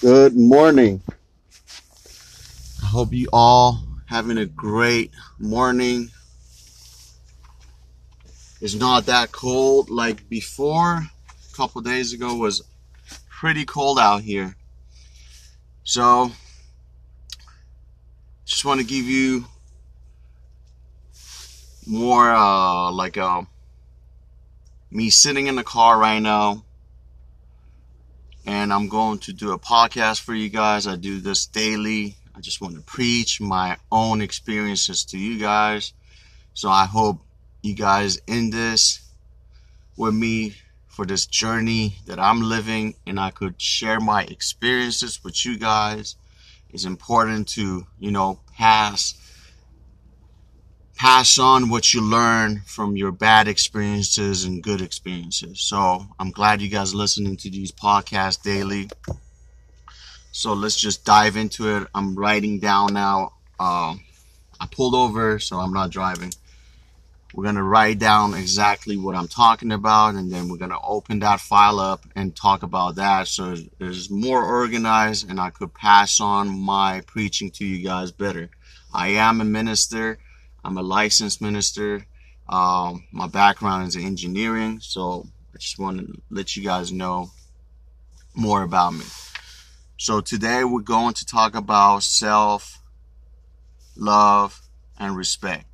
Good morning. I hope you all having a great morning. It's not that cold like before. A couple days ago was pretty cold out here. So just want to give you more uh like uh me sitting in the car right now and I'm going to do a podcast for you guys. I do this daily. I just want to preach my own experiences to you guys. So I hope you guys in this with me for this journey that I'm living and I could share my experiences with you guys. It's important to, you know, pass pass on what you learn from your bad experiences and good experiences. So I'm glad you guys listening to these podcasts daily. So let's just dive into it. I'm writing down now. Uh, I pulled over, so I'm not driving. We're gonna write down exactly what I'm talking about, and then we're gonna open that file up and talk about that. So it's more organized, and I could pass on my preaching to you guys better. I am a minister. I'm a licensed minister. Um, my background is in engineering, so I just want to let you guys know more about me. So today we're going to talk about self, love, and respect.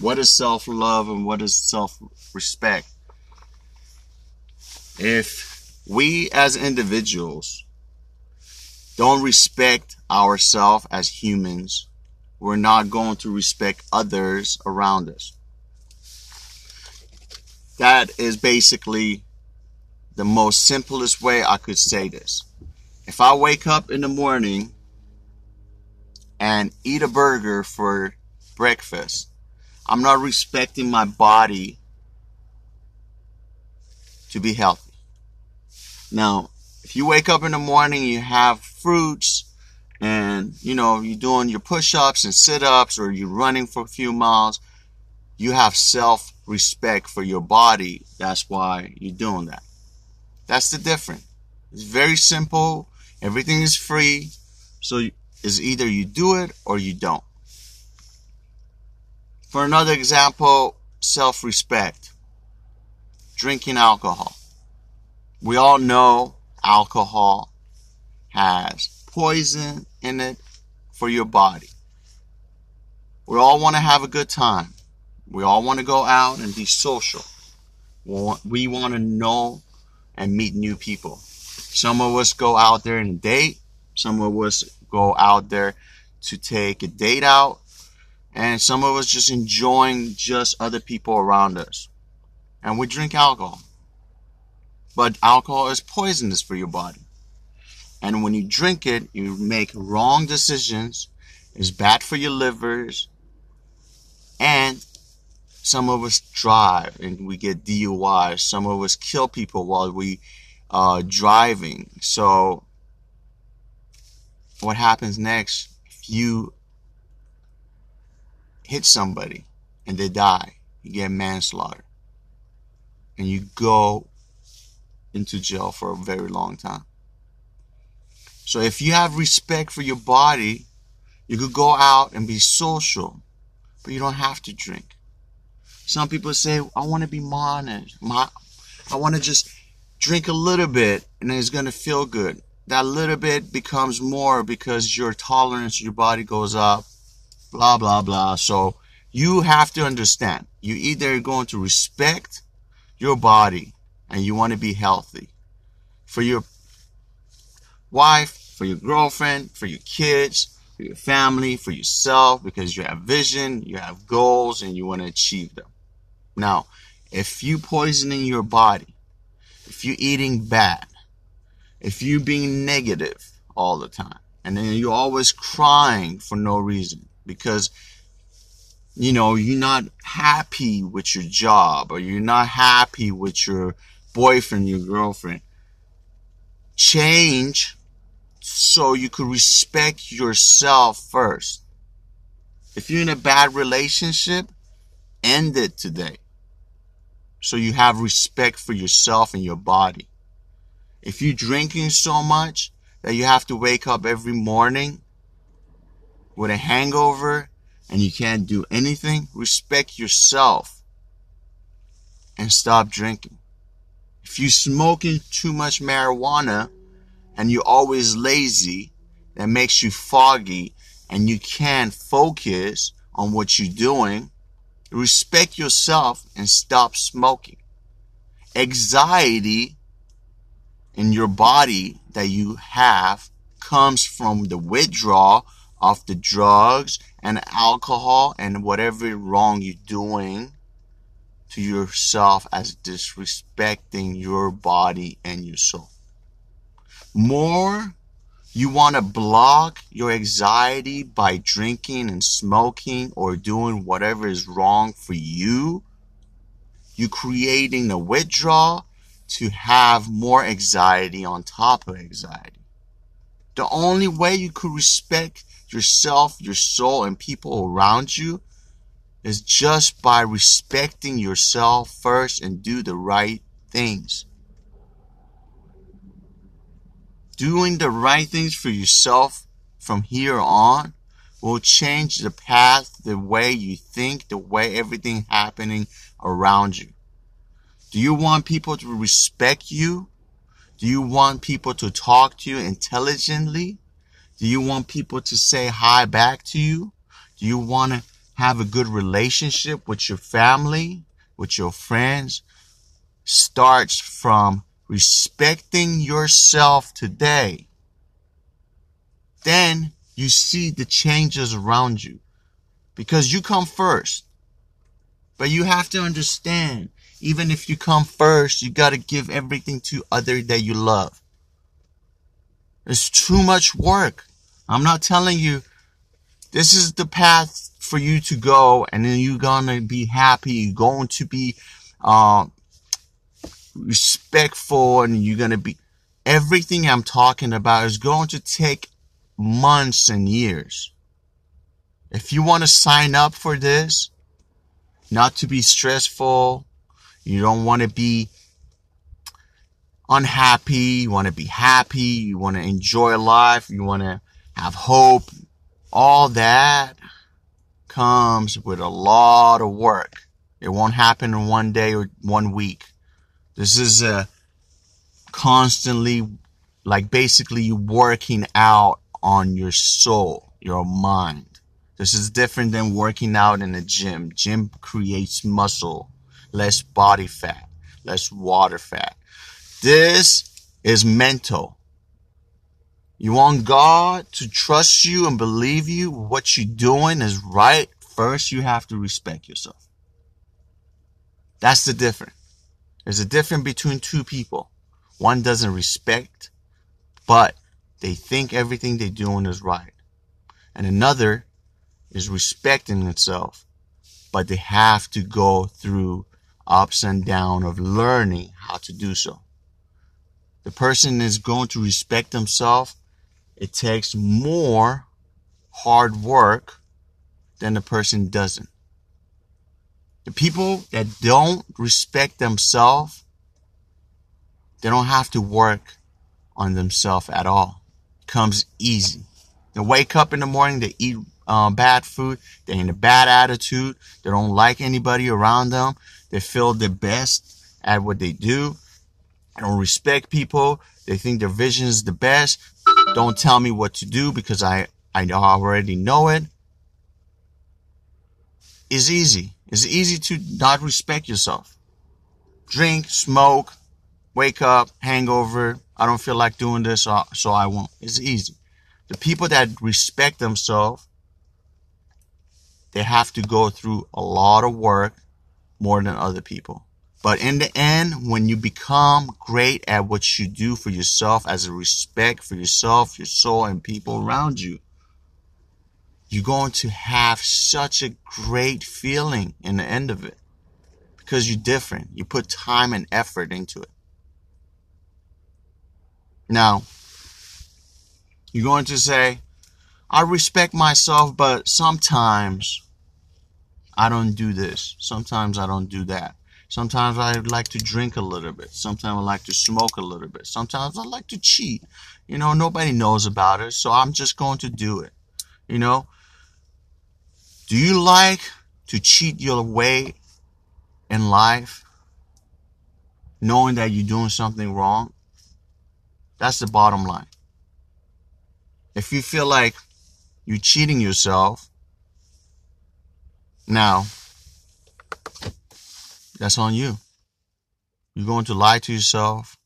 What is self love and what is self respect? If we as individuals don't respect ourselves as humans, we're not going to respect others around us. That is basically the most simplest way I could say this. If I wake up in the morning and eat a burger for breakfast, I'm not respecting my body to be healthy. Now, if you wake up in the morning, you have fruits, and you know you're doing your push-ups and sit-ups or you're running for a few miles you have self-respect for your body. That's why you're doing that. That's the difference. It's very simple. Everything is free. So it's either you do it or you don't. For another example self-respect. Drinking alcohol. We all know alcohol has poison in it for your body. We all want to have a good time. We all want to go out and be social. We want to know and meet new people. Some of us go out there and date. Some of us go out there to take a date out. And some of us just enjoying just other people around us. And we drink alcohol. But alcohol is poisonous for your body. And when you drink it, you make wrong decisions. It's bad for your livers. And some of us drive and we get DUI. Some of us kill people while we uh, driving. So what happens next if you hit somebody and they die? You get manslaughter. And you go into jail for a very long time. So if you have respect for your body, you could go out and be social, but you don't have to drink. Some people say, I want to be modest. My, I want to just drink a little bit and it's going to feel good. That little bit becomes more because your tolerance, your body goes up, blah, blah, blah. So you have to understand you either going to respect your body and you want to be healthy for your wife, for your girlfriend, for your kids, for your family, for yourself, because you have vision, you have goals, and you want to achieve them. Now, if you poisoning your body, if you eating bad, if you being negative all the time, and then you're always crying for no reason because you know you're not happy with your job or you're not happy with your boyfriend, your girlfriend, change so you could respect yourself first. If you're in a bad relationship, end it today. So you have respect for yourself and your body. If you're drinking so much that you have to wake up every morning with a hangover and you can't do anything, respect yourself and stop drinking. If you're smoking too much marijuana and you're always lazy, that makes you foggy and you can't focus on what you're doing, respect yourself and stop smoking. Anxiety in your body that you have comes from the withdrawal of the drugs and alcohol and whatever wrong you're doing to yourself as disrespecting your body and your soul. More you want to block your anxiety by drinking and smoking or doing whatever is wrong for you. You're creating a withdrawal to have more anxiety on top of anxiety. The only way you could respect yourself, your soul, and people around you is just by respecting yourself first and do the right things. Doing the right things for yourself from here on will change the path, the way you think, the way everything happening around you. Do you want people to respect you? Do you want people to talk to you intelligently? Do you want people to say hi back to you? Do you want to have a good relationship with your family, with your friends? Starts from respecting yourself today. Then you see the changes around you because you come first. But you have to understand even if you come first, you got to give everything to other that you love. It's too much work. I'm not telling you this is the path for you to go and then you're going to be happy. You're going to be, uh, respectful and you're going to be, everything I'm talking about is going to take months and years. If you want to sign up for this, not to be stressful, you don't want to be unhappy. You want to be happy. You want to enjoy life. You want to have hope. All that comes with a lot of work. It won't happen in one day or one week. This is a constantly, like basically you working out on your soul, your mind. This is different than working out in a gym. Gym creates muscle less body fat, less water fat. This is mental. You want God to trust you and believe you what you're doing is right. First, you have to respect yourself. That's the difference. There's a difference between two people. One doesn't respect, but they think everything they're doing is right. And another is respecting itself, but they have to go through ups and downs of learning how to do so. The person is going to respect themselves. It takes more hard work than the person doesn't. The people that don't respect themselves, they don't have to work on themselves at all. It comes easy. They wake up in the morning, they eat uh, bad food, they're in a bad attitude, they don't like anybody around them, they feel the best at what they do. I don't respect people. They think their vision is the best. Don't tell me what to do because I, I already know it. It's easy. It's easy to not respect yourself. Drink, smoke, wake up, hangover. I don't feel like doing this, so, I won't. It's easy. The people that respect themselves, they have to go through a lot of work more than other people. But in the end, when you become great at what you do for yourself as a respect for yourself, your soul, and people around you, you're going to have such a great feeling in the end of it because you're different. You put time and effort into it. Now, you're going to say, I respect myself, but sometimes I don't do this. Sometimes I don't do that. Sometimes I like to drink a little bit. Sometimes I like to smoke a little bit. Sometimes I like to cheat. You know, nobody knows about it, so I'm just going to do it. You know, do you like to cheat your way in life knowing that you're doing something wrong? That's the bottom line. If you feel like you're cheating yourself, now that's on you. You're going to lie to yourself.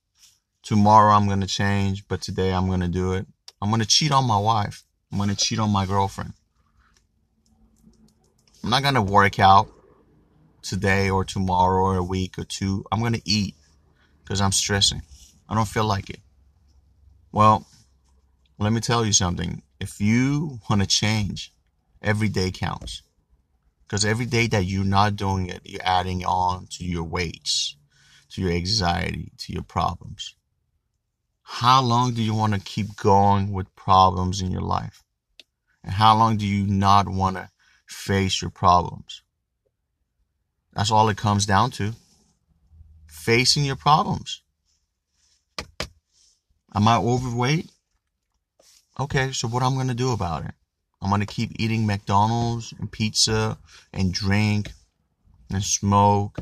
Tomorrow I'm going to change, but today I'm going to do it. I'm going to cheat on my wife. I'm going to cheat on my girlfriend. I'm not going to work out today or tomorrow or a week or two. I'm going to eat because I'm stressing. I don't feel like it. Well, let me tell you something. If you want to change, every day counts. Because every day that you're not doing it, you're adding on to your weights, to your anxiety, to your problems. How long do you want to keep going with problems in your life? And how long do you not want to face your problems? That's all it comes down to. Facing your problems. Am I overweight? Okay, so what I'm going to do about it? I'm going to keep eating McDonald's and pizza and drink and smoke?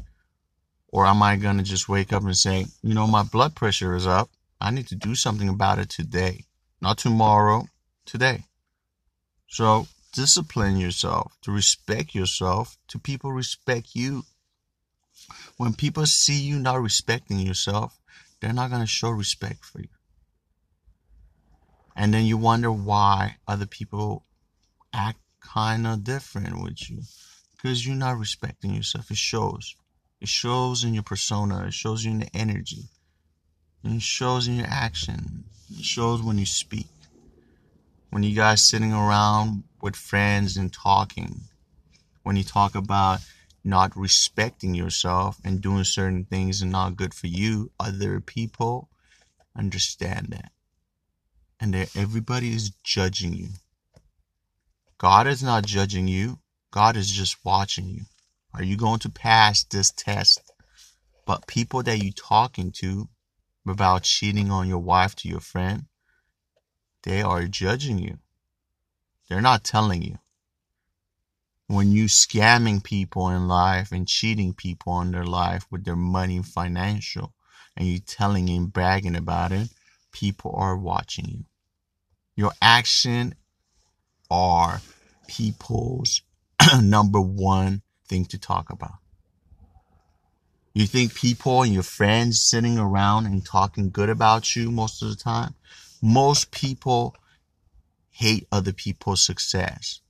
Or am I going to just wake up and say, you know, my blood pressure is up. I need to do something about it today, not tomorrow, today. So discipline yourself, to respect yourself, to people respect you. When people see you not respecting yourself, they're not going to show respect for you. And then you wonder why other people act kind of different with you because you're not respecting yourself. It shows. It shows in your persona. It shows you in the energy. It shows in your action. It shows when you speak. When you guys sitting around with friends and talking. When you talk about not respecting yourself and doing certain things and not good for you, other people understand that and that everybody is judging you. God is not judging you. God is just watching you. Are you going to pass this test? But people that you talking to about cheating on your wife to your friend, they are judging you. They're not telling you. When you scamming people in life and cheating people on their life with their money financial, and you telling and bragging about it, people are watching you. Your action are people's number one thing to talk about. You think people and your friends sitting around and talking good about you most of the time? Most people hate other people's success.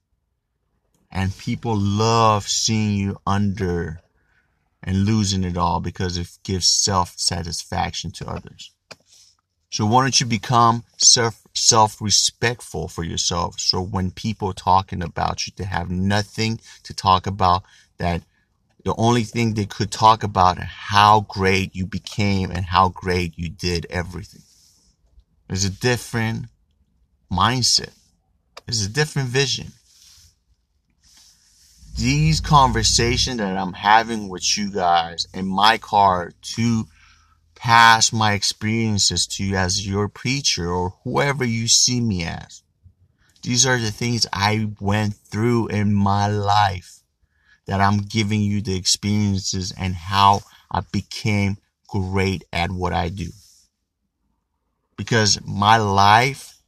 And people love seeing you under and losing it all because it gives self satisfaction to others. So why don't you become self self respectful for yourself? So when people are talking about you, they have nothing to talk about that the only thing they could talk about how great you became and how great you did everything. There's a different mindset. There's a different vision. These conversations that I'm having with you guys in my car to pass my experiences to you as your preacher or whoever you see me as. These are the things I went through in my life that I'm giving you the experiences and how I became great at what I do. Because my life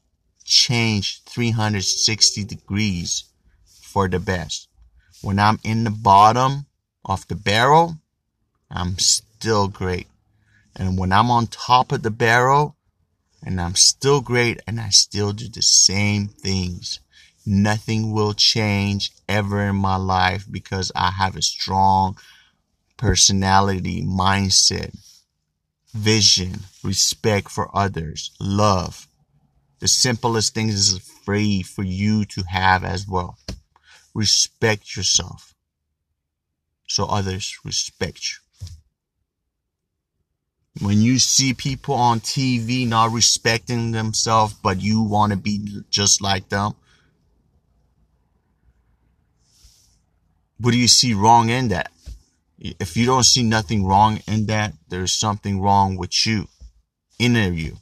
changed 360 degrees for the best. When I'm in the bottom of the barrel, I'm still great. And when I'm on top of the barrel and I'm still great and I still do the same things, nothing will change ever in my life because I have a strong personality, mindset, vision, respect for others, love. The simplest things is free for you to have as well. Respect yourself so others respect you. When you see people on TV not respecting themselves, but you want to be just like them, what do you see wrong in that? If you don't see nothing wrong in that, there's something wrong with you, inner you.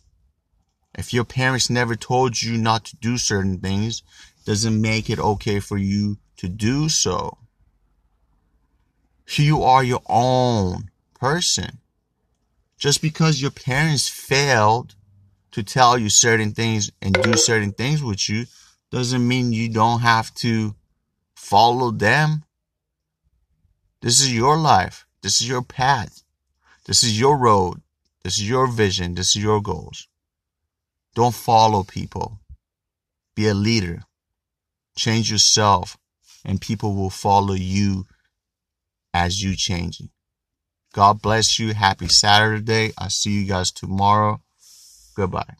If your parents never told you not to do certain things, doesn't make it okay for you to do so. You are your own person. Just because your parents failed to tell you certain things and do certain things with you doesn't mean you don't have to follow them. This is your life. This is your path. This is your road. This is your vision. This is your goals. Don't follow people. Be a leader. Change yourself and people will follow you as you change. God bless you. Happy Saturday. I'll see you guys tomorrow. Goodbye.